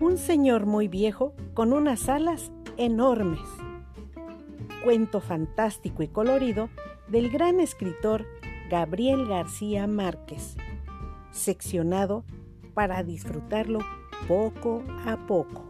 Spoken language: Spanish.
Un señor muy viejo con unas alas enormes. Cuento fantástico y colorido del gran escritor Gabriel García Márquez, seccionado para disfrutarlo poco a poco.